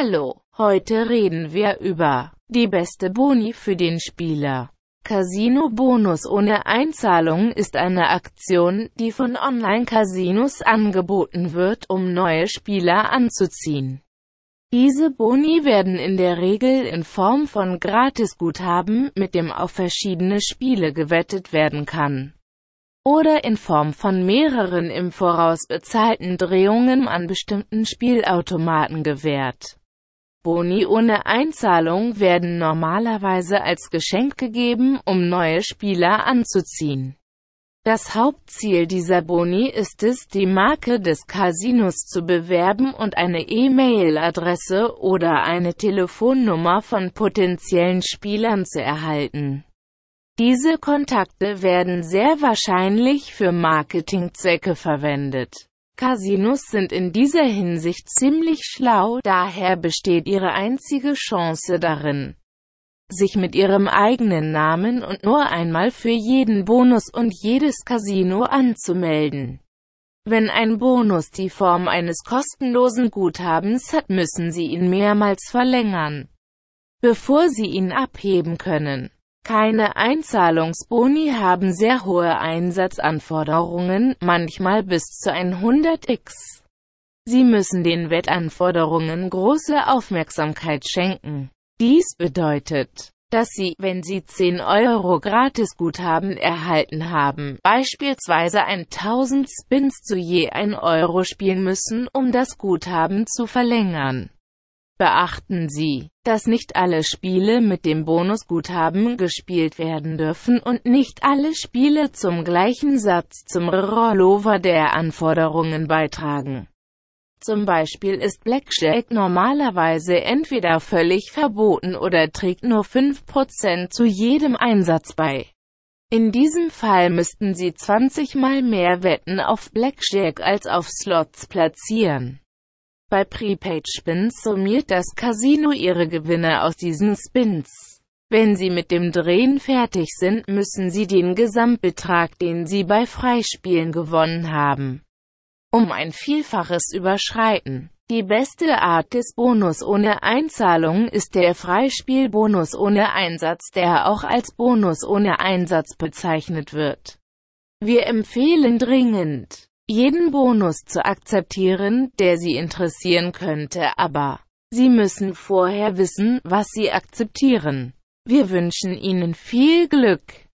Hallo, heute reden wir über die beste Boni für den Spieler. Casino-Bonus ohne Einzahlung ist eine Aktion, die von Online-Casinos angeboten wird, um neue Spieler anzuziehen. Diese Boni werden in der Regel in Form von Gratisguthaben, mit dem auf verschiedene Spiele gewettet werden kann oder in Form von mehreren im Voraus bezahlten Drehungen an bestimmten Spielautomaten gewährt. Boni ohne Einzahlung werden normalerweise als Geschenk gegeben, um neue Spieler anzuziehen. Das Hauptziel dieser Boni ist es, die Marke des Casinos zu bewerben und eine E-Mail-Adresse oder eine Telefonnummer von potenziellen Spielern zu erhalten. Diese Kontakte werden sehr wahrscheinlich für Marketingzwecke verwendet. Casinos sind in dieser Hinsicht ziemlich schlau, daher besteht ihre einzige Chance darin, sich mit ihrem eigenen Namen und nur einmal für jeden Bonus und jedes Casino anzumelden. Wenn ein Bonus die Form eines kostenlosen Guthabens hat, müssen Sie ihn mehrmals verlängern, bevor Sie ihn abheben können. Keine Einzahlungsboni haben sehr hohe Einsatzanforderungen, manchmal bis zu 100x. Sie müssen den Wettanforderungen große Aufmerksamkeit schenken. Dies bedeutet, dass Sie, wenn Sie 10 Euro Gratisguthaben erhalten haben, beispielsweise 1000 Spins zu je 1 Euro spielen müssen, um das Guthaben zu verlängern. Beachten Sie, dass nicht alle Spiele mit dem Bonusguthaben gespielt werden dürfen und nicht alle Spiele zum gleichen Satz zum Rollover der Anforderungen beitragen. Zum Beispiel ist Blackjack normalerweise entweder völlig verboten oder trägt nur 5% zu jedem Einsatz bei. In diesem Fall müssten Sie 20 mal mehr Wetten auf Blackjack als auf Slots platzieren. Bei Prepaid Spins summiert das Casino ihre Gewinne aus diesen Spins. Wenn Sie mit dem Drehen fertig sind, müssen Sie den Gesamtbetrag, den Sie bei Freispielen gewonnen haben, um ein Vielfaches überschreiten. Die beste Art des Bonus ohne Einzahlung ist der Freispielbonus ohne Einsatz, der auch als Bonus ohne Einsatz bezeichnet wird. Wir empfehlen dringend, jeden Bonus zu akzeptieren, der Sie interessieren könnte, aber Sie müssen vorher wissen, was Sie akzeptieren. Wir wünschen Ihnen viel Glück.